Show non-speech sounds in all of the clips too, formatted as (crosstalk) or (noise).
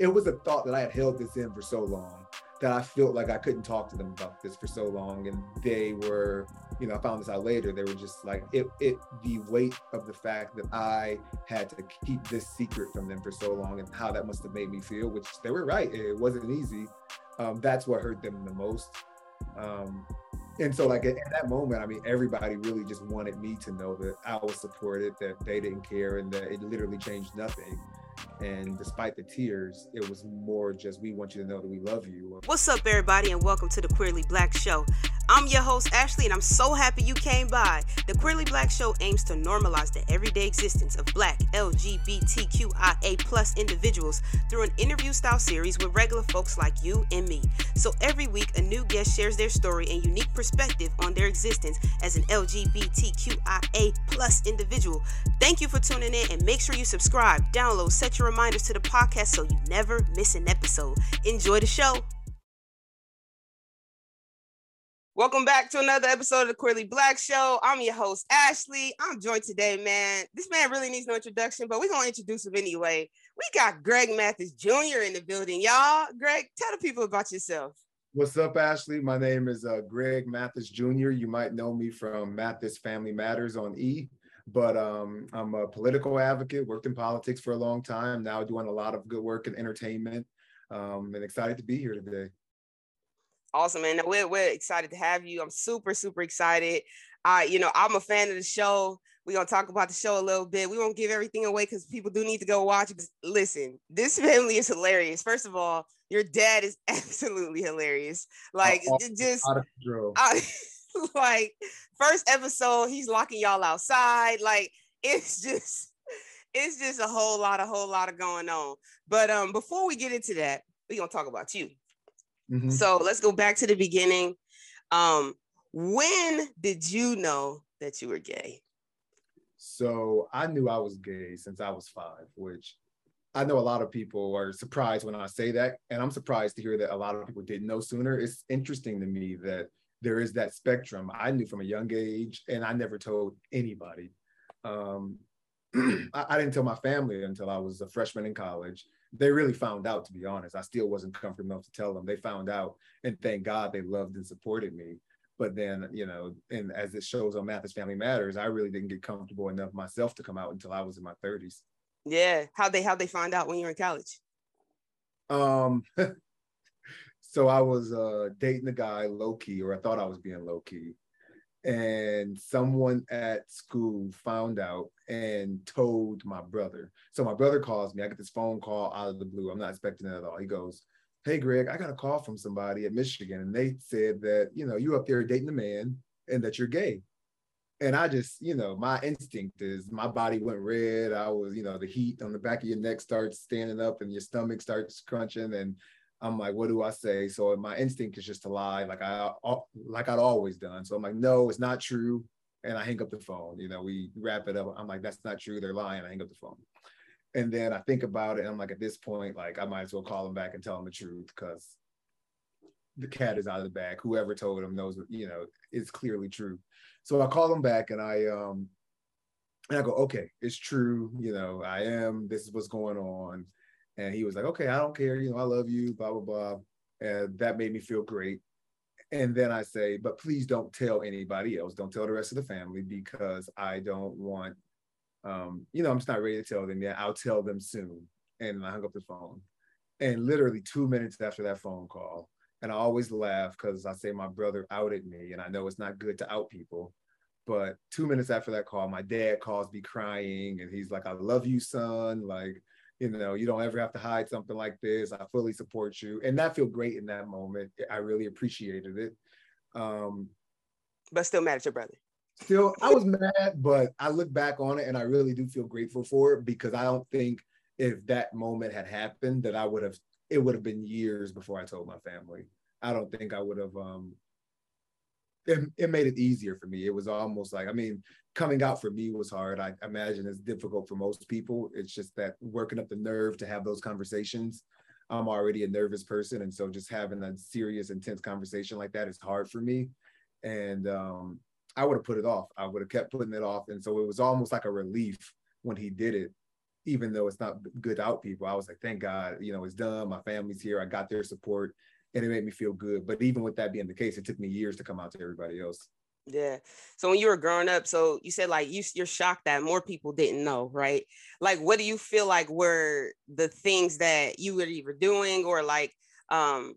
it was a thought that I had held this in for so long that I felt like I couldn't talk to them about this for so long. And they were, you know, I found this out later. They were just like it it the weight of the fact that I had to keep this secret from them for so long and how that must have made me feel, which they were right. It wasn't easy. Um, that's what hurt them the most. Um, and so like in that moment, I mean, everybody really just wanted me to know that I was supported, that they didn't care, and that it literally changed nothing. And despite the tears, it was more just we want you to know that we love you. What's up, everybody, and welcome to the Queerly Blax Show. I'm your host, Ashley, and I'm so happy you came by. The Queerly Blax Show aims to normalize the everyday existence of Black LGBTQIA plus individuals through an interview style series with regular folks like you and me. So every week, a new guest shares their story and unique perspective on their existence as an LGBTQIA plus individual. Thank you for tuning in, and make sure you subscribe, download, set your reminders to the podcast so you never miss an episode. Enjoy the show. Welcome back to another episode of the Queerly Blax Show. I'm your host, Ashley. I'm joined today, man. This man really needs no introduction, but we're going to introduce him anyway. We got Greg Mathis Jr. in the building, y'all. Greg, tell the people about yourself. What's up, Ashley? My name is uh, Greg Mathis Jr. You might know me from Mathis Family Matters on E, but um, I'm a political advocate, worked in politics for a long time, now doing a lot of good work in entertainment, um, and excited to be here today. Awesome, man. We're, we're excited to have you. I'm super, super excited. Uh, you know, I'm a fan of the show. We're gonna talk about the show a little bit. We won't give everything away because people do need to go watch. Listen, this (laughs) family is hilarious. First of all, your dad is (laughs) absolutely hilarious. Like just (laughs) uh, (laughs) like first episode, he's locking y'all outside. Like it's just it's just a whole lot, a whole lot of going on. But um, before we get into that, we're gonna talk about you. Mm-hmm. So let's go back to the beginning. Um, when did you know that you were gay? So I knew I was gay since I was five, which I know a lot of people are surprised when I say that. And I'm surprised to hear that a lot of people didn't know sooner. It's interesting to me that there is that spectrum. I knew from a young age and I never told anybody. Um, (clears throat) I, I didn't tell my family until I was a freshman in college. They really found out to be honest. I still wasn't comfortable enough to tell them. They found out and thank god they loved and supported me. But then you know and as it shows on mathis family matters i really didn't get comfortable enough myself to come out until i was in my 30s yeah. How they how they find out when you're in college? Um (laughs) so i was uh dating a guy low key or i thought i was being low key and someone at school found out and told my brother. So my brother calls me. I get this phone call out of the blue. I'm not expecting it at all. He goes, Hey, Greg, I got a call from somebody at Michigan, and they said that, you know, you up there dating a man and that you're gay. And I just, you know, my instinct is my body went red. I was, you know, the heat on the back of your neck starts standing up and your stomach starts crunching. And I'm like, what do I say? So my instinct is just to lie, like I like I'd always done. So I'm like, no, it's not true, and I hang up the phone. You know, we wrap it up. I'm like, that's not true. They're lying. I hang up the phone, and then I think about it. I'm like, at this point, like I might as well call them back and tell them the truth because the cat is out of the bag. Whoever told them knows, you know, it's clearly true. So I call them back and I um and I go, okay, it's true. You know, I am. This is what's going on. And he was like, okay, I don't care. You know, I love you, blah, blah, blah. And that made me feel great. And then I say, but please don't tell anybody else. Don't tell the rest of the family because I don't want, um, you know, I'm just not ready to tell them yet. I'll tell them soon. And I hung up the phone. And literally two minutes after that phone call, and I always laugh because I say my brother outed me, and I know it's not good to out people. But two minutes after that call, my dad calls me crying, and he's like, "I love you, son. Like, you know, you don't ever have to hide something like this. I fully support you. And that feel great in that moment. I really appreciated it. Um, but still mad at your brother. Still, I was mad, but I look back on it and I really do feel grateful for it because I don't think if that moment had happened that I would have, it would have been years before I told my family. I don't think I would have um, it, it made it easier for me. It was almost like, I mean, coming out for me was hard. I imagine it's difficult for most people. It's just that working up the nerve to have those conversations. I'm already a nervous person. And so just having a serious, intense conversation like that is hard for me. And um, I would have put it off. I would have kept putting it off. And so it was almost like a relief when he did it even though it's not good out people, I was like, thank God, you know, it's done. My family's here. I got their support and it made me feel good. But even with that being the case, it took me years to come out to everybody else. Yeah. So when you were growing up, so you said like you you're shocked that more people didn't know, right? Like what do you feel like were the things that you were either doing or like um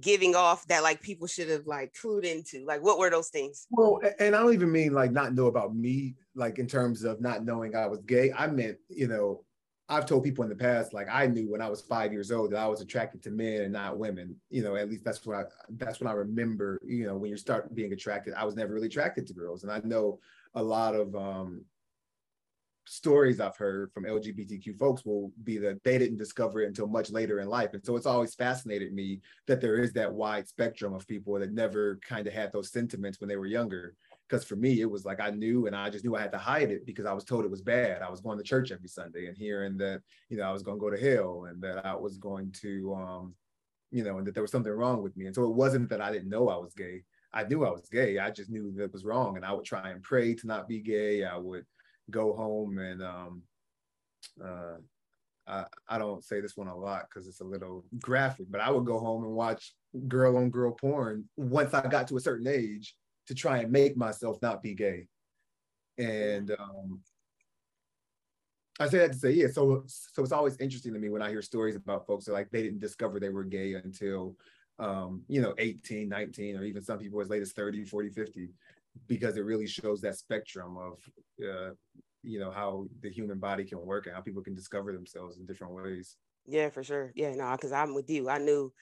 giving off that like people should have like clued into? Like what were those things? Well, and I don't even mean like not know about me, like in terms of not knowing I was gay. I meant, you know, I've told people in the past, like I knew when I was five years old that I was attracted to men and not women. You know, at least that's what I that's when I remember. You know, when you start being attracted, I was never really attracted to girls, and I know a lot of um, stories I've heard from LGBTQ folks will be that they didn't discover it until much later in life, and so it's always fascinated me that there is that wide spectrum of people that never kind of had those sentiments when they were younger because for me it was like i knew and i just knew i had to hide it because i was told it was bad. I was going to church every sunday and hearing that you know i was going to go to hell and that i was going to um you know and that there was something wrong with me. And so it wasn't that i didn't know i was gay. I knew i was gay. I just knew that it was wrong and i would try and pray to not be gay. I would go home and um uh I, I don't say this one a lot because it's a little graphic, but I would go home and watch girl on girl porn once I got to a certain age to try and make myself not be gay. And um, I say that to say, yeah, so so it's always interesting to me when I hear stories about folks that like they didn't discover they were gay until um, you know, 18, 19, or even some people as late as 30, 40, 50, because it really shows that spectrum of uh, you know, how the human body can work and how people can discover themselves in different ways. Yeah, for sure. Yeah, no, because I'm with you. I knew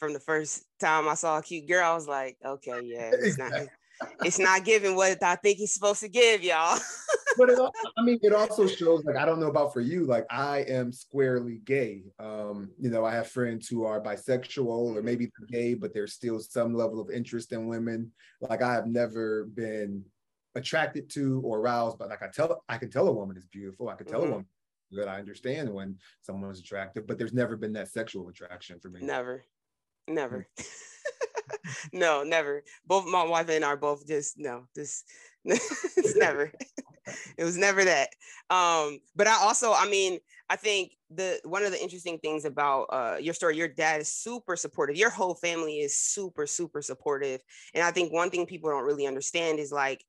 from the first time I saw a cute girl, I was like, okay, yeah, it's not (laughs) it's not giving what I think he's supposed to give, y'all. (laughs) but it, I mean, it also shows like I don't know about for you, like I am squarely gay. Um, you know, I have friends who are bisexual or maybe gay, but there's still some level of interest in women. Like I have never been attracted to or aroused, but like I tell, I can tell a woman is beautiful. I can tell mm-hmm. a woman that I understand when someone's attractive, but there's never been that sexual attraction for me. Never, never. (laughs) (laughs) No, never. Both my wife and I are both just no, just (laughs) it's never. it was never that. Um, but I also, I mean, I think the one of the interesting things about uh, your story, your dad is super supportive. Your whole family is super, super supportive. And I think one thing people don't really understand is like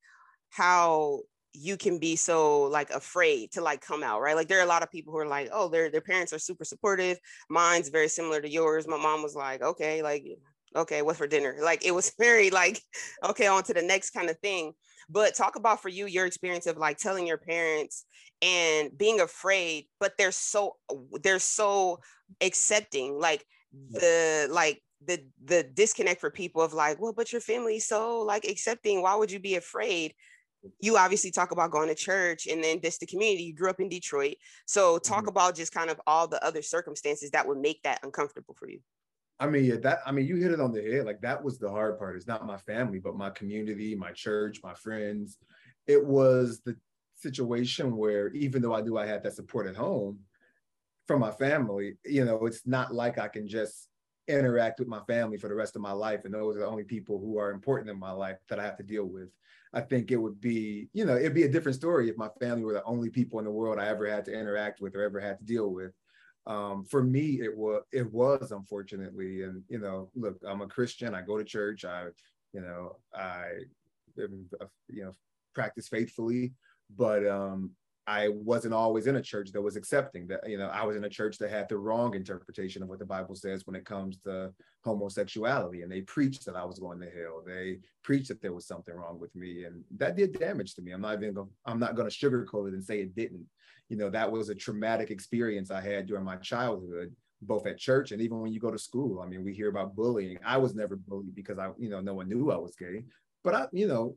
how you can be so like afraid to like come out, right? Like there are a lot of people who are like, oh, their their parents are super supportive. Mine's very similar to yours. My mom was like, okay, like okay, what's for dinner? Like it was (laughs) very like, okay, on to the next kind of thing. But talk about for you your experience of like telling your parents and being afraid, but they're so they're so accepting. Like the like the the disconnect for people of like, well, but your family's so like accepting. Why would you be afraid? You obviously talk about going to church and then this the community. You grew up in Detroit. So talk mm-hmm. about just kind of all the other circumstances that would make that uncomfortable for you. I mean, yeah, that I mean, you hit it on the head. Like that was the hard part. It's not my family, but my community, my church, my friends. It was the situation where even though I knew I had that support at home from my family, you know, it's not like I can just interact with my family for the rest of my life. And those are the only people who are important in my life that I have to deal with. I think it would be, you know, it'd be a different story if my family were the only people in the world I ever had to interact with or ever had to deal with. Um, for me it was it was unfortunately and you know look i'm a christian i go to church i you know i uh, you know practice faithfully but um i wasn't always in a church that was accepting that you know i was in a church that had the wrong interpretation of what the bible says when it comes to homosexuality and they preached that i was going to hell. They preached that there was something wrong with me and that did damage to me. I'm not even gonna, i'm not going to sugarcoat it and say it didn't. You know that was a traumatic experience i had during my childhood both at church and even when you go to school. I mean we hear about bullying. I was never bullied because i you know no one knew i was gay but i you know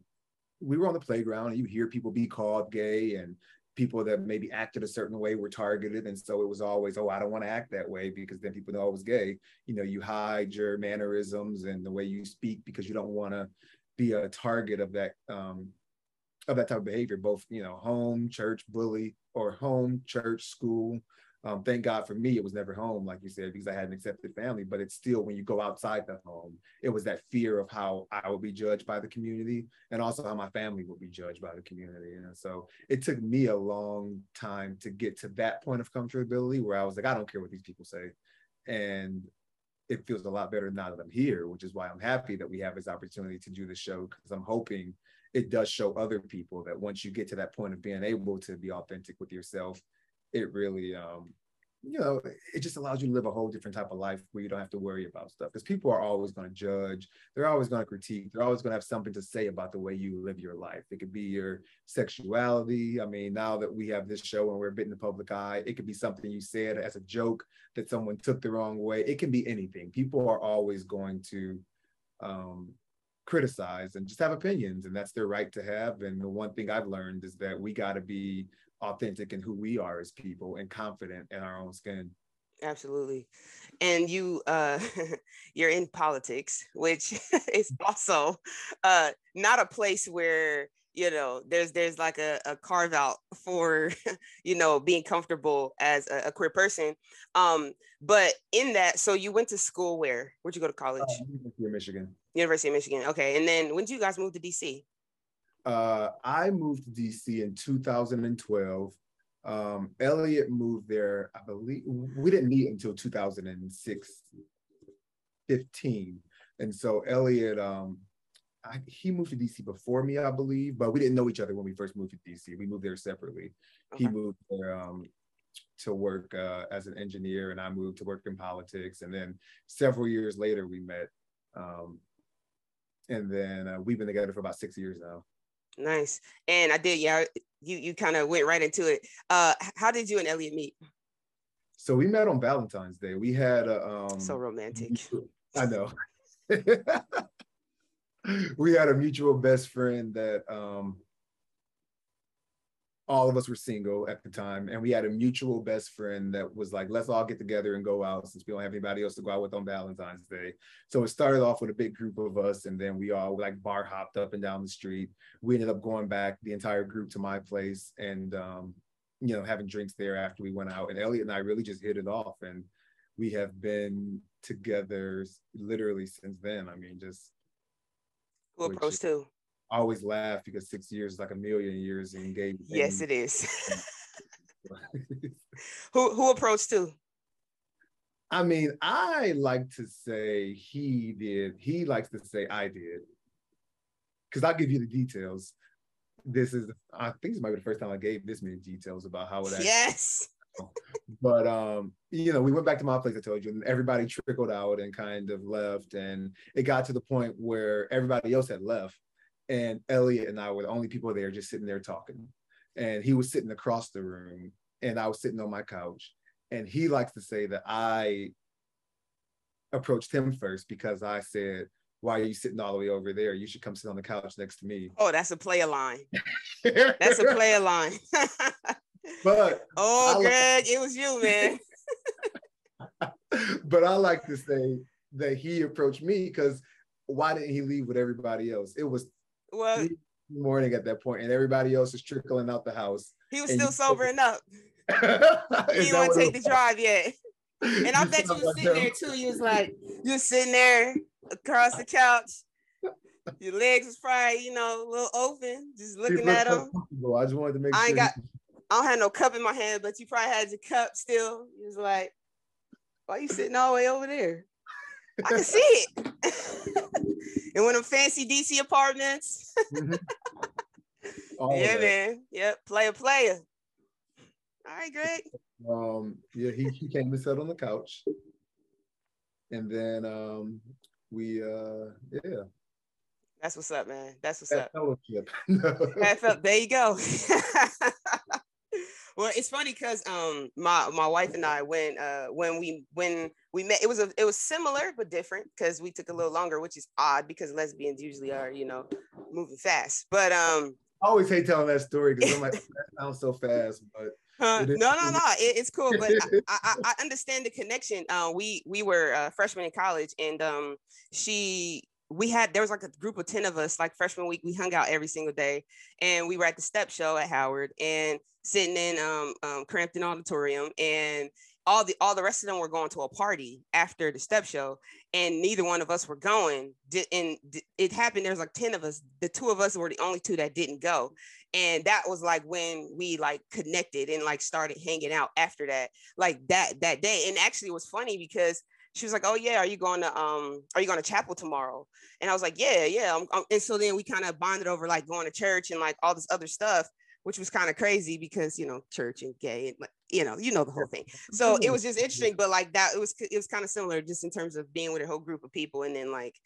we were on the playground and you hear people be called gay and people that maybe acted a certain way were targeted and so it was always oh i don't want to act that way because then people know i was gay you know you hide your mannerisms and the way you speak because you don't want to be a target of that um, of that type of behavior both you know home church bully or home, church, school. Um, thank God for me, it was never home, like you said, because I had an accepted family. But it's still when you go outside the home, it was that fear of how I would be judged by the community, and also how my family would be judged by the community. And so it took me a long time to get to that point of comfortability where I was like, I don't care what these people say, and it feels a lot better now that I'm here, which is why I'm happy that we have this opportunity to do the show because I'm hoping it does show other people that once you get to that point of being able to be authentic with yourself it really um you know it just allows you to live a whole different type of life where you don't have to worry about stuff because people are always going to judge they're always going to critique they're always going to have something to say about the way you live your life. It could be your sexuality. I mean now that we have this show and we're a bit in the public eye it could be something you said as a joke that someone took the wrong way. It can be anything. People are always going to um, criticize and just have opinions and that's their right to have and the one thing i've learned is that we got to be authentic in who we are as people and confident in our own skin. Absolutely. And you uh (laughs) you're in politics which (laughs) is also uh not a place where you know there's there's like a, a carve out for (laughs) you know being comfortable as a, a, queer person. Um but in that so you went to school where? Where'd you go to college? Uh, university of michigan. University of michigan. Okay. And then when did you guys move to dc uh, I moved to DC in 2012. Um, Elliot moved there, I believe, we didn't meet until 2006, 15. And so Elliot, um, I, he moved to DC before me, I believe, but we didn't know each other when we first moved to DC. We moved there separately. Okay. He moved there um, to work uh, as an engineer, and I moved to work in politics. And then several years later, we met. Um, and then uh, we've been together for about six years now. Nice. And I did, yeah, you you kind of went right into it. Uh how did you and Elliot meet? So we met on Valentine's Day. We had a um so romantic. I know. (laughs) we had a mutual best friend that um all of us were single at the time and we had a mutual best friend that was like let's all get together and go out since we don't have anybody else to go out with on valentine's day. So it started off with a big group of us and then we all like bar hopped up and down the street. We ended up going back the entire group to my place and um, you know having drinks there after we went out and elliot and i really just hit it off and we have been together literally since then. I mean just who approached too I always laugh because six years is like a million years in gay. Yes, it is. (laughs) who who approached too? I mean, I like to say he did. He likes to say I did. Because I'll give you the details. This is, I think this might be the first time I gave this many details about how it actually. Yes. (laughs) but um, you know, we went back to my place. I told you, and everybody trickled out and kind of left, and it got to the point where everybody else had left, and Elliot and I were the only people there just sitting there talking. And he was sitting across the room and I was sitting on my couch. And he likes to say that I approached him first because I said, Why are you sitting all the way over there? You should come sit on the couch next to me. (laughs) Oh, that's a player line. that's a player (laughs) line. (laughs) but oh, Greg, it was you, man. but I like to say that he approached me because why didn't he leave with everybody else? It was well, morning at that point, and everybody else is trickling out the house. He was still sobering up. (laughs) he didn't want to take the drive yet. (laughs) And I bet you was sitting there too. You was like, you was sitting there across the couch. (laughs) Your legs was probably, you know, a little open, just looking at him. I just wanted to make I ain't got, I don't have no cup in my hand, but you probably had your cup still. He was like, why you sitting all the way over there? I can see it. (laughs) in one of them fancy DC apartments. mm-hmm. (laughs) yeah, man. Yep, player, player. All right, Greg. Um, yeah, he, he came and sat on the couch. And then um we uh yeah. That's what's up, man. That's what's That up. Fellowship. (laughs) felt, there you go. well, it's funny because um my my wife and I when uh when we when we met it was a it was similar but different because we took a little longer, which is odd because lesbians usually are you know moving fast. But um, I always hate telling that story because I'm like that sounds so fast, but. (laughs) Uh, no, no, no. It, it's cool, but I, I, I, understand the connection. Uh, we we were uh, freshmen in college, and um, she we had there was like a group of 10 of us like freshman week we hung out every single day and we were at the step show at howard and sitting in um, um Cramton auditorium and all the all the rest of them were going to a party after the step show and neither one of us were going and it happened there's like 10 of us the two of us were the only two that didn't go and that was like when we like connected and like started hanging out after that like that that day and actually it was funny because she was like, "Oh yeah, are you going to um are you going to chapel tomorrow?" And I was like, "Yeah, yeah." I'm, I'm, and so then we kind of bonded over like going to church and like all this other stuff, which was kind of crazy because you know church and gay and you know you know the whole thing. So it was just interesting, but like that it was it was kind of similar just in terms of being with a whole group of people and then like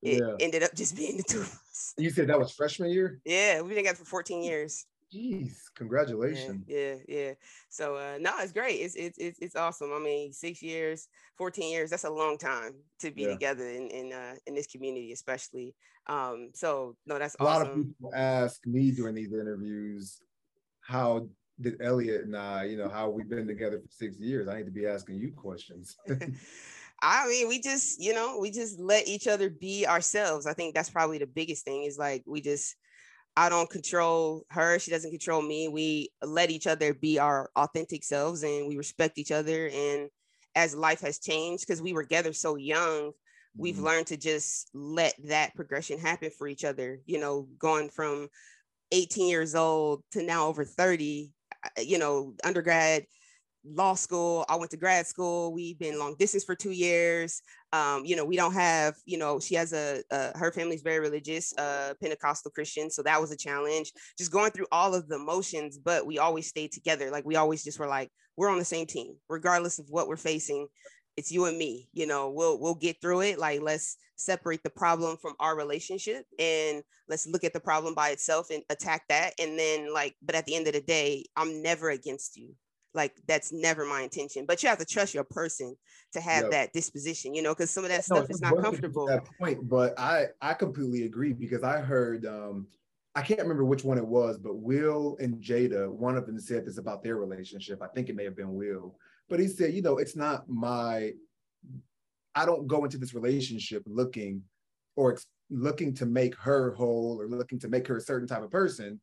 it yeah. ended up just (laughs) being the two of us. You said that was freshman year? Yeah, we've been together for 14 years. Jeez, congratulations. Yeah, yeah, yeah. So uh no, it's great. It's it's it's it's awesome. I mean, six years, 14 years, that's a long time to be yeah. together in in uh in this community, especially. Um, so no, that's a awesome. lot of people ask me during these interviews, how did Elliot and I, you know, how we've been together for six years. I need to be asking you questions. (laughs) I mean, we just, you know, we just let each other be ourselves. I think that's probably the biggest thing is like we just I don't control her. She doesn't control me. We let each other be our authentic selves and we respect each other. And as life has changed, because we were together so young, we've mm-hmm. learned to just let that progression happen for each other. You know, going from 18 years old to now over 30, you know, undergrad, law school. I went to grad school. We've been long distance for two years. Um, you know, we don't have, you know, she has a, a her family's very religious, uh, Pentecostal Christian. So that was a challenge, just going through all of the motions, but we always stayed together. Like we always just were like, we're on the same team, regardless of what we're facing. It's you and me, you know, we'll, we'll get through it. Like, let's separate the problem from our relationship and let's look at the problem by itself and attack that. And then like, but at the end of the day, I'm never against you like that's never my intention but you have to trust your person to have yep. that disposition you know because some of that stuff no, is not comfortable that point but i i completely agree because i heard um i can't remember which one it was but will and jada one of them said this about their relationship i think it may have been will but he said you know it's not my i don't go into this relationship looking or ex- looking to make her whole or looking to make her a certain type of person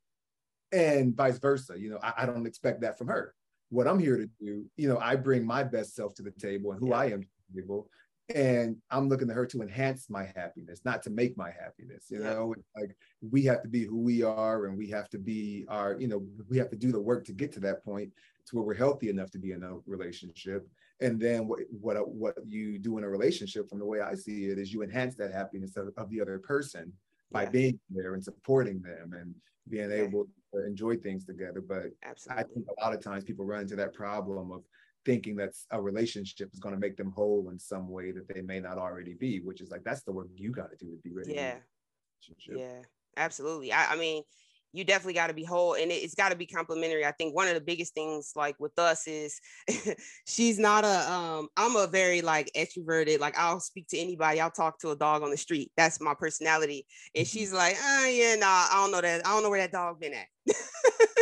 and vice versa you know I, I don't expect that from her what I'm here to do, you know, I bring my best self to the table and who yeah. I am to the table. And I'm looking to her to enhance my happiness, not to make my happiness. You yeah. know, like we have to be who we are and we have to be our, you know, we have to do the work to get to that point to where we're healthy enough to be in a relationship. And then what what what you do in a relationship, from the way I see it, is you enhance that happiness of, of the other person by yeah. being there and supporting them and being able to enjoy things together. But Absolutely. I think a lot of times people run into that problem of thinking that a relationship is going to make them whole in some way that they may not already be, which is like that's the work you got to do to be ready. Yeah. Yeah, absolutely. I, I mean, you definitely got to be whole and it's got to be complimentary. I think one of the biggest things like with us is (laughs) she's not a um I'm a very like extroverted like I'll speak to anybody. I'll talk to a dog on the street. That's my personality. And mm-hmm. she's like, "Oh yeah, nah, I don't know that. I don't know where that dog been at." (laughs)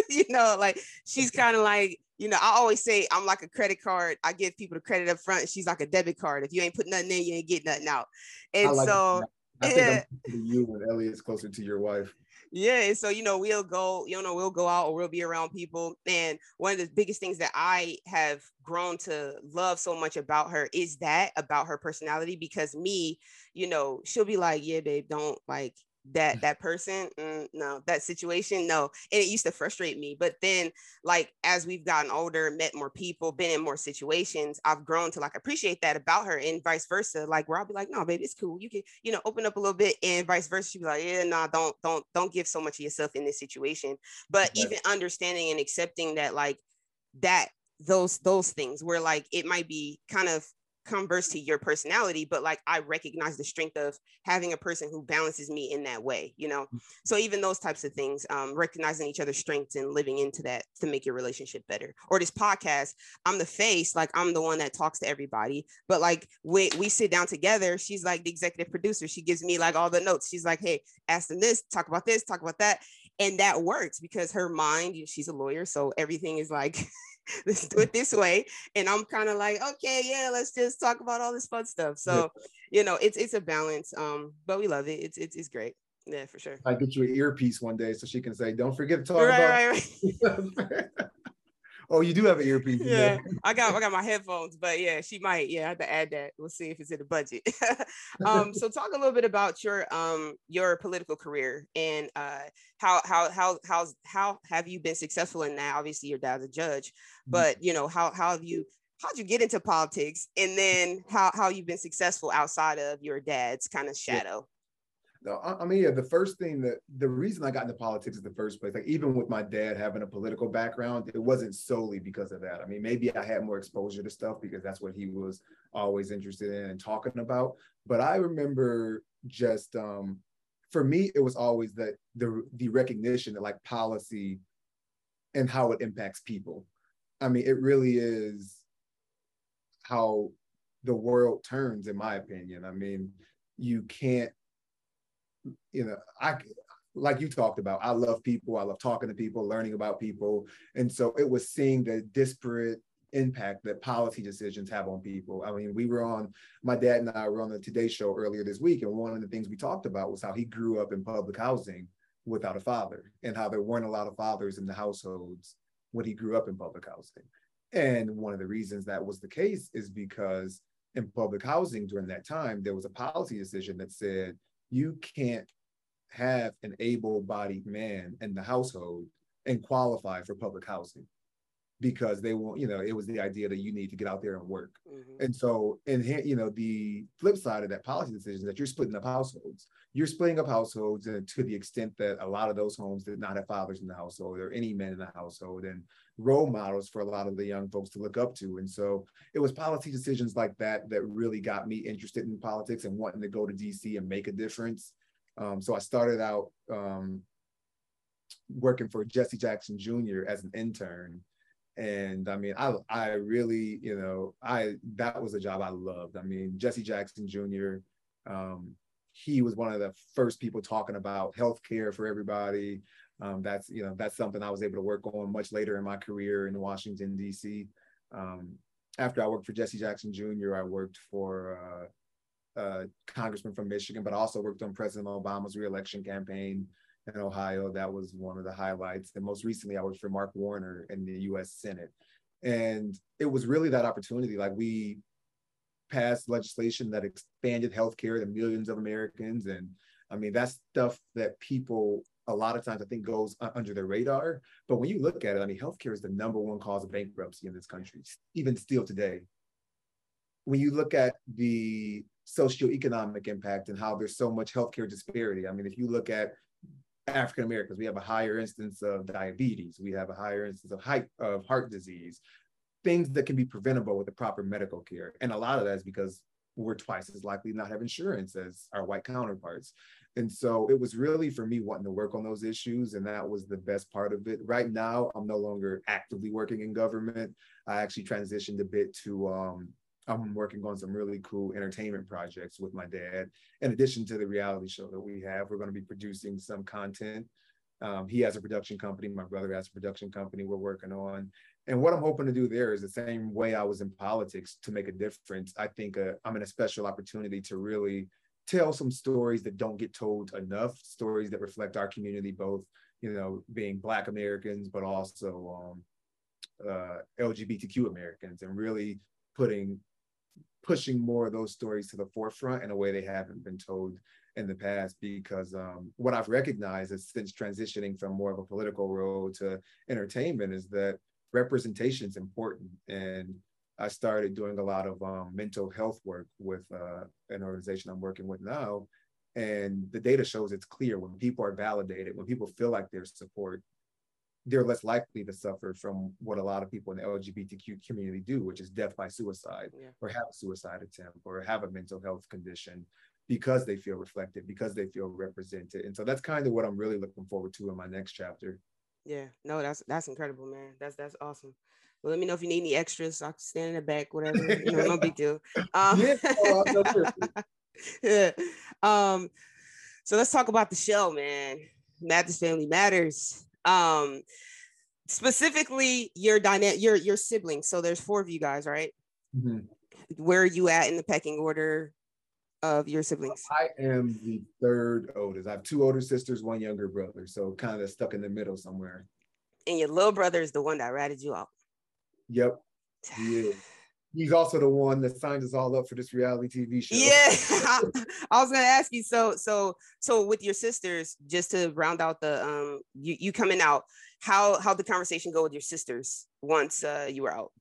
you know, like she's (laughs) kind of like you know, I always say I'm like a credit card. I give people the credit up front. She's like a debit card. If you ain't put nothing in, you ain't get nothing out. And like so, I think yeah. You and Elliot's closer to your wife. Yeah, so you know we'll go, you know, we'll go out or we'll be around people. And one of the biggest things that I have grown to love so much about her is that about her personality. Because me, you know, she'll be like, "Yeah, babe, don't like that (laughs) that person mm, no that situation no and it used to frustrate me but then like as we've gotten older met more people been in more situations i've grown to like appreciate that about her and vice versa like where i'll be like no baby it's cool you can you know open up a little bit and vice versa she'll be like yeah no nah, don't don't don't give so much of yourself in this situation but yeah. even understanding and accepting that like that those those things where like it might be kind of converse to your personality but like i recognize the strength of having a person who balances me in that way you know mm. so even those types of things um, recognizing each other's strengths and living into that to make your relationship better or this podcast i'm the face like i'm the one that talks to everybody but like we, we sit down together she's like the executive producer she gives me like all the notes she's like hey ask them this talk about this talk about that and that works because her mind she's a lawyer so everything is like (laughs) (laughs) let's do it this way. And I'm kind of like, okay, yeah, let's just talk about all this fun stuff. So, you know, it's it's a balance. Um, but we love it. It's it's, it's great. Yeah, for sure. I get you an earpiece one day so she can say, "Don't forget to talk right, about." Right, right. (laughs) (laughs) oh, you do have an earpiece. Yeah, I got I got (laughs) my headphones, but yeah, she might. Yeah, I have to add that. We'll see if it's in the budget. (laughs) um, so talk a little bit about your um your political career and uh how how how how how have you been successful in that? Obviously, your dad's a judge, mm-hmm. but you know how how have you how'd you get into politics and then how how you've been successful outside of your dad's kind of shadow no, I, mean, yeah, the first thing that the reason I got into politics in the first place, like even with my dad having a political background, it wasn't solely because of that. I mean, maybe I had more exposure to stuff because that's what he was always interested in and talking about. But I remember just um, for me, it was always that the the recognition that like policy and how it impacts people. I mean, it really is how the world turns, in my opinion. I mean, you can't you know, I like you talked about, I love people. I love talking to people, learning about people. And so it was seeing the disparate impact that policy decisions have on people. I mean, we were on, my dad and I were on the Today Show earlier this week. And one of the things we talked about was how he grew up in public housing without a father and how there weren't a lot of fathers in the households when he grew up in public housing. And one of the reasons that was the case is because in public housing during that time, there was a policy decision that said you can't have an able-bodied man in the household and qualify for public housing because they won't you know it was the idea that you need to get out there and work. Mm-hmm. and so and you know the flip side of that policy decision that you're splitting up households. You're splitting up households and to the extent that a lot of those homes did not have fathers in the household or any men in the household and role models for a lot of the young folks to look up to. And so it was policy decisions like that that really got me interested in politics and wanting to go to dc and make a difference. Um, so i started out um, working for jesse jackson jr as an intern and I mean, I I really, you know, I that was a job I loved. I mean, Jesse Jackson Jr. Um, he was one of the first people talking about healthcare for everybody. Um, that's you know that's something I was able to work on much later in my career in Washington D.C. Um, after I worked for Jesse Jackson Jr., I worked for uh, uh, Congressman from Michigan, but I also worked on President Obama's reelection campaign in Ohio. That was one of the highlights. And most recently, I worked for Mark Warner in the US Senate. And it was really that opportunity. Like we passed legislation that expanded healthcare to millions of Americans. And I mean, that's stuff that people a lot of times I think goes under the radar. But when you look at it, I mean, healthcare is the number one cause of bankruptcy in this country, even still today. When you look at the socioeconomic impact and how there's so much healthcare disparity, I mean, if you look at African Americans, we have a higher instance of diabetes, we have a higher instance of, height, of heart disease, things that can be preventable with the proper medical care. And a lot of that is because we're twice as likely to not have insurance as our white counterparts. And so it was really for me wanting to work on those issues, and that was the best part of it. Right now, I'm no longer actively working in government. I actually transitioned a bit to um, I'm working on some really cool entertainment projects with my dad. In addition to the reality show that we have, we're going to be producing some content. Um, he has a production company. My brother has a production company we're working on. And what I'm hoping to do there is the same way I was in politics to make a difference. I think uh, I'm in a special opportunity to really tell some stories that don't get told enough, stories that reflect our community, both, you know, being Black Americans, but also um, uh, LGBTQ Americans, and really putting pushing more of those stories to the forefront in a way they haven't been told in the past because um, what I've recognized is since transitioning from more of a political role to entertainment is that representation is important. And I started doing a lot of um, mental health work with uh, an organization I'm working with now. And the data shows it's clear when people are validated, when people feel like there's support, they're less likely to suffer from what a lot of people in the LGBTQ community do, which is death by suicide yeah. or have a suicide attempt or have a mental health condition because they feel reflected, because they feel represented. And so that's kind of what I'm really looking forward to in my next chapter. Yeah, no, that's that's incredible, man. That's that's awesome. Well, let me know if you need any extras. I can stand in the back, whatever. You know, no big deal. (laughs) Um, yeah, oh, (laughs) yeah. Um, so let's talk about the show, man. Mathis Family Matters. Um, specifically your dynamic, your your siblings. So there's four of you guys, right? Mm-hmm. Where are you at in the pecking order of your siblings? I am the third oldest. I have two older sisters, one younger brother. So kind of stuck in the middle somewhere. And your little brother is the one that ratted you out. Yep. He (sighs) is. He's also the one that signed us all up for this reality TV show. Yeah, (laughs) I was gonna ask you. So, so, so with your sisters, just to round out the um, you you coming out, how how the conversation go with your sisters once uh, you were out?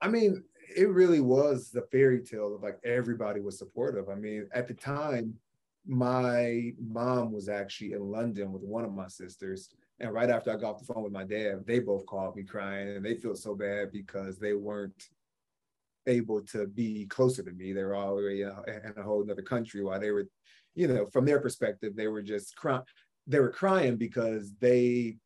I mean, it really was the fairy tale of like everybody was supportive. I mean, at the time, my mom was actually in London with one of my sisters. And right after I got off the phone with my dad, they both called me crying and they felt so bad because they weren't able to be closer to me. They were already in a whole other country while they were, you know, from their perspective, they were just crying. They were crying because they,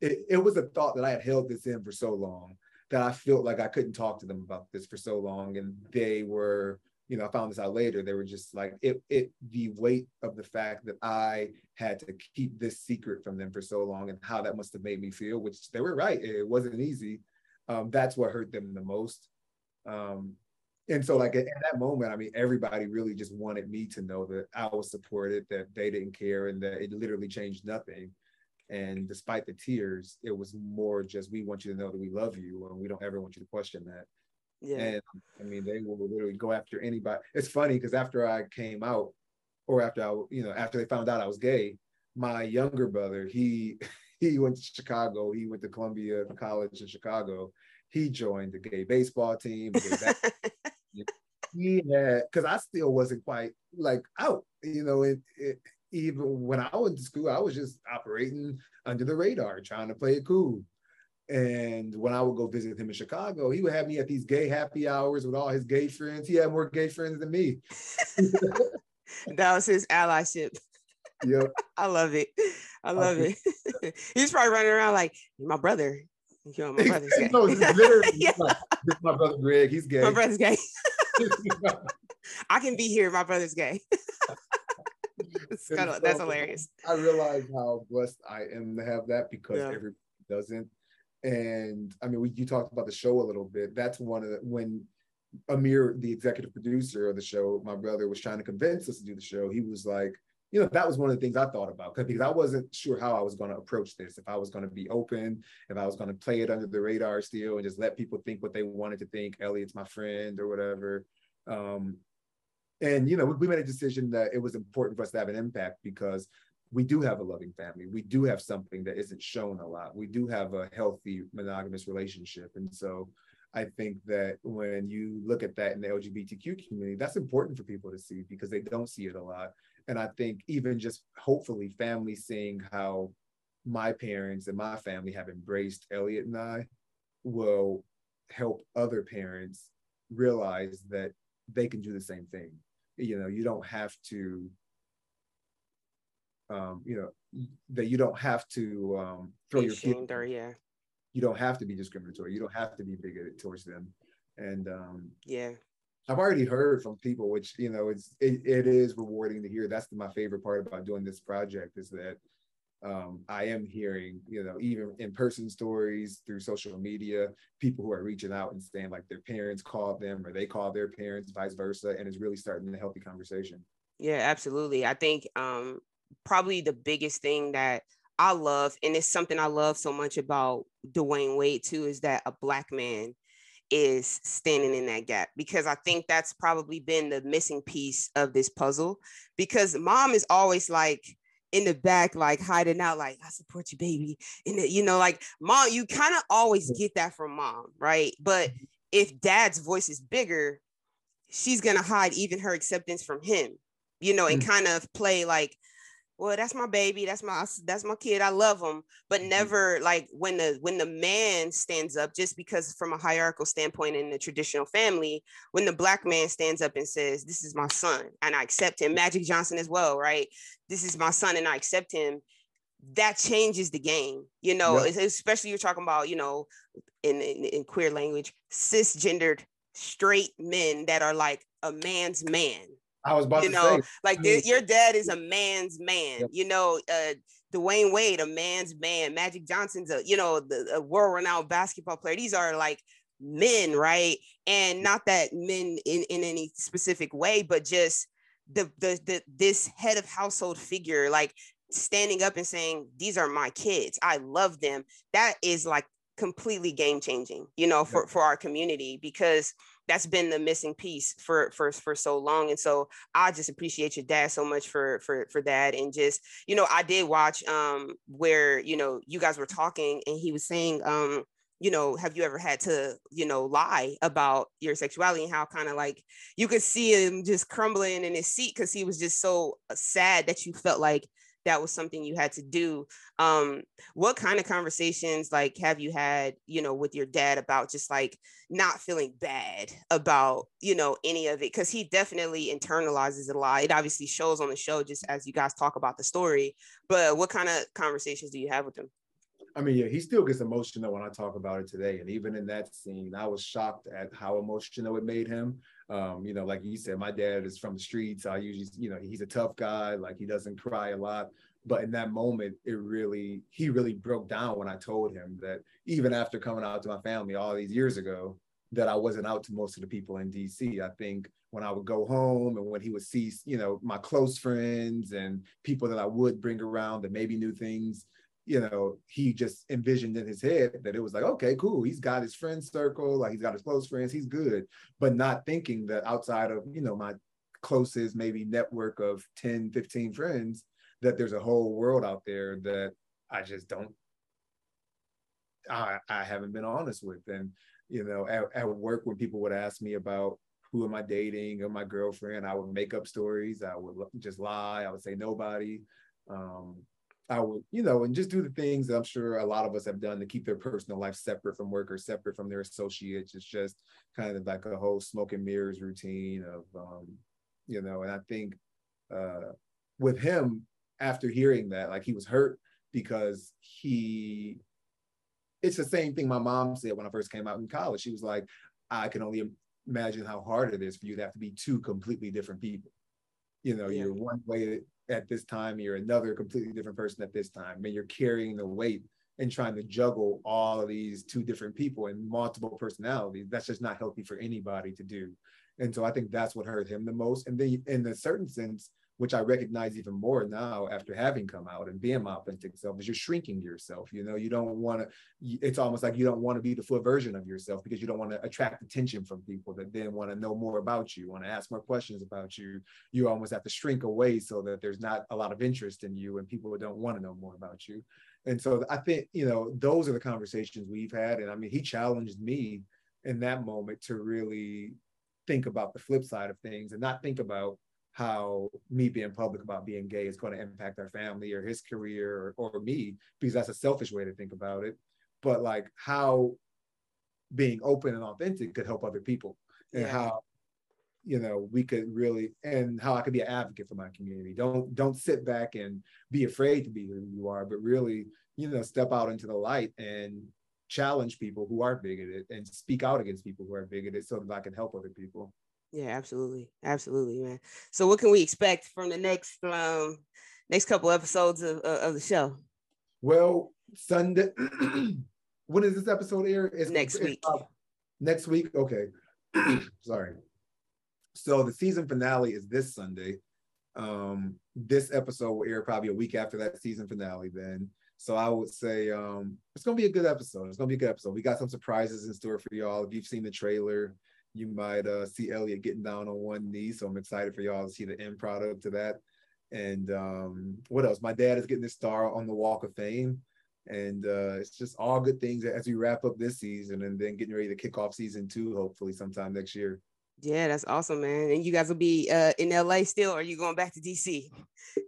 it, it was a thought that I had held this in for so long that I felt like I couldn't talk to them about this for so long. And they were, you know, I found this out later. They were just like it, it, the weight of the fact that I had to keep this secret from them for so long and how that must have made me feel, which they were right. It wasn't easy. Um, that's what hurt them the most. Um, and so like in that moment, I mean, everybody really just wanted me to know that I was supported, that they didn't care and that it literally changed nothing. And despite the tears, it was more just we want you to know that we love you and we don't ever want you to question that. Yeah. And I mean, they will literally go after anybody. It's funny because after I came out, or after I, you know, after they found out I was gay, my younger brother, he (laughs) he went to Chicago. He went to Columbia College in Chicago. He joined the gay baseball team. (laughs) he had because I still wasn't quite like out, you know, it, it even when I went to school, I was just operating under the radar, trying to play it cool. And when I would go visit him in Chicago, he would have me at these gay happy hours with all his gay friends. He had more gay friends than me. (laughs) that was his allyship. Yep. (laughs) I love it. I love it. He's probably running around like my brother. You know, my brother's gay. no, (laughs) literally yeah. like, this my brother Greg. He's gay. My brother's gay. (laughs) (laughs) I can be here. My brother's gay of, that's hilarious. I realize how blessed I am to have that because yeah. everybody doesn't. And I mean, we, you talked about the show a little bit. That's one of the, when Amir, the executive producer of the show, my brother was trying to convince us to do the show. He was like, you know, that was one of the things I thought about because I wasn't sure how I was going to approach this. If I was going to be open, if I was going to play it under the radar still and just let people think what they wanted to think. Elliot's my friend or whatever. Um, and you know we, we made a decision that it was important for us to have an impact because we do have a loving family we do have something that isn't shown a lot we do have a healthy monogamous relationship and so i think that when you look at that in the lgbtq community that's important for people to see because they don't see it a lot and i think even just hopefully families seeing how my parents and my family have embraced elliot and i will help other parents realize that they can do the same thing. You know you don't have to um, you know that you don't have to um, throw your kid or yeah. You don't have to be discriminatory. You don't have to be bigoted towards them. And um, yeah I've already heard from people, which you know, it's it, it is rewarding to hear. That's my favorite part about doing this project is that um, I am hearing, you know, even in person stories through social media, people who are reaching out and saying like their parents called them or they called their parents, vice versa. And it's really starting a healthy conversation. Yeah, absolutely. I think um, probably the biggest thing that I love, and it's something I love so much about Dwyane Wade too, is that a Black man is standing in that gap because I think that's probably been the missing piece of this puzzle because mom is always like, in the back, like hiding out, like I support you, baby. And you know, like mom, you kind of always get that from mom, right? But mm-hmm. if dad's voice is bigger, she's gonna hide even her acceptance from him, you know, and mm-hmm. kind of play like well that's my baby that's my that's my kid i love him. But mm-hmm. never like when the when the man stands up just because from a hierarchical standpoint in the traditional family when the black man stands up and says this is my son and i accept him magic johnson as well right? This is my son and i accept him that changes the game you know? Especially you're talking about you know in, in, in queer language cisgendered straight men that are like a man's man I was about you to know, say, like I mean- th- your dad is a man's man. Yep. You know, uh, Dwyane Wade, a man's man. Magic Johnson's a you know the a world-renowned basketball player. These are like men, right? And not that men in in any specific way, but just the the, the this head of household figure, like standing up and saying, "These are my kids. I love them." That is like completely game changing, you know, for for our community because that's been the missing piece for for for so long and so i just appreciate your dad so much for for for that and just you know i did watch um where you know you guys were talking and he was saying um you know have you ever had to you know lie about your sexuality and how kind of like you could see him just crumbling in his seat because he was just so uh, sad that you felt like that was something you had to do um what kind of conversations like have you had you know with your dad about just like not feeling bad about you know any of it because he definitely internalizes a lot it obviously shows on the show just as you guys talk about the story but what kind of conversations do you have with him I mean, yeah, he still gets emotional when I talk about it today. And even in that scene, I was shocked at how emotional it made him. Um, you know, like you said, my dad is from the streets. I usually, you know, he's a tough guy, like he doesn't cry a lot. But in that moment, it really, he really broke down when I told him that even after coming out to my family all these years ago, that I wasn't out to most of the people in DC. I think when I would go home and when he would see, you know, my close friends and people that I would bring around that maybe knew things, you know, he just envisioned in his head that it was like, okay, cool. He's got his friend circle, like he's got his close friends, he's good. But not thinking that outside of, you know, my closest maybe network of 10, 15 friends, that there's a whole world out there that I just don't, I, I haven't been honest with. And, you know, at, at work, when people would ask me about who am I dating or my girlfriend, I would make up stories. I would just lie. I would say nobody. Um, I would, you know, and just do the things that I'm sure a lot of us have done to keep their personal life separate from work or separate from their associates. It's just kind of like a whole smoke and mirrors routine of, um, you know, and I think uh, with him, after hearing that, like he was hurt because he, it's the same thing my mom said when I first came out in college. She was like, I can only imagine how hard it is for you to have to be two completely different people. You know, Yeah. you're one way at this time, you're another completely different person at this time, and you're carrying the weight and trying to juggle all of these two different people and multiple personalities. That's just not healthy for anybody to do. And so I think that's what hurt him the most. And then, in a certain sense, which I recognize even more now after having come out and being my authentic self, is you're shrinking yourself. You know, you don't want to. It's almost like you don't want to be the full version of yourself because you don't want to attract attention from people that then want to know more about you, want to ask more questions about you. You almost have to shrink away so that there's not a lot of interest in you and people don't want to know more about you. And so I think you know those are the conversations we've had. And I mean, he challenged me in that moment to really think about the flip side of things and not think about how me being public about being gay is going to impact our family or his career or, or me because that's a selfish way to think about it. But like how being open and authentic could help other people and Yeah. how you know we could really and how i could be an advocate for my community. Don't don't sit back and be afraid to be who you are but really you know step out into the light and challenge people who are bigoted and speak out against people who are bigoted so that i can help other people Yeah, absolutely. Absolutely, man. So what can we expect from the next um next couple episodes of, of of the show? Well, Sunday. (clears throat) when is this episode air? It's Next it's, week. uh, next week. Okay. (clears throat) Sorry. So the season finale is this Sunday. Um, this episode will air probably a week after that season finale. Then, so I would say um, it's gonna be a good episode. It's gonna be a good episode. We got some surprises in store for y'all. If you've seen the trailer, you might uh, see Elliot getting down on one knee. So I'm excited for y'all to see the end product to that. And um, what else? My dad is getting his star on the Walk of Fame. And uh, it's just all good things as we wrap up this season and then getting ready to kick off season two, hopefully sometime next year. Yeah, that's awesome, man. And you guys will be uh, in LA still, or are you going back to DC?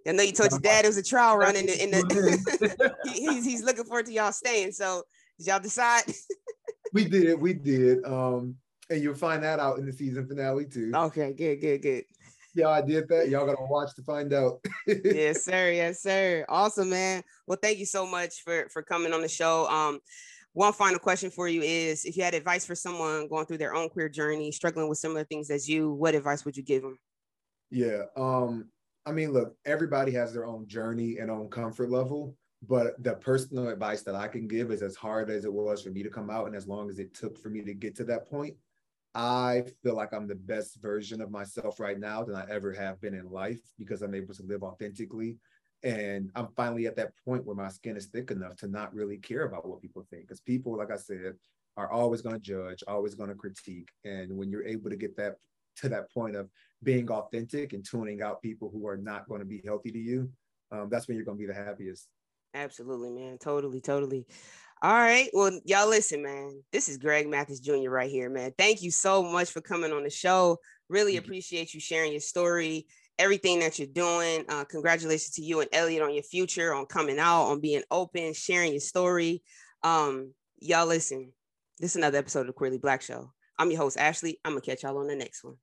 I know you told your dad it was a trial run in the. In the (laughs) he's, he's looking forward to y'all staying. So did y'all decide? we did, we did. Um, and you'll find that out in the season finale too. okay, good, good, good. Yeah, I did that. Y'all gotta watch to find out. (laughs) yes, sir. Yes, sir. Awesome, man. Well, thank you so much for for coming on the show. Um, one final question for you is: If you had advice for someone going through their own queer journey, struggling with similar things as you, what advice would you give them? Yeah. Um, I mean, look, everybody has their own journey and own comfort level. But the personal advice that I can give is as hard as it was for me to come out, and as long as it took for me to get to that point, I feel like I'm the best version of myself right now than I ever have been in life because I'm able to live authentically. And I'm finally at that point where my skin is thick enough to not really care about what people think. Because people, like I said, are always going to judge, always going to critique. And when you're able to get that to that point of being authentic and tuning out people who are not going to be healthy to you, um, that's when you're going to be the happiest. Absolutely, man. Totally, totally. All right. Well, y'all listen, man. This is Greg Mathis Jr. right here, man. Thank you so much for coming on the show. Really appreciate you sharing your story, everything that you're doing. Uh, congratulations to you and Elliot on your future, on coming out, on being open, sharing your story. Um, y'all listen. This is another episode of the Queerly Blax Show. I'm your host, Ashley. I'm gonna catch y'all on the next one.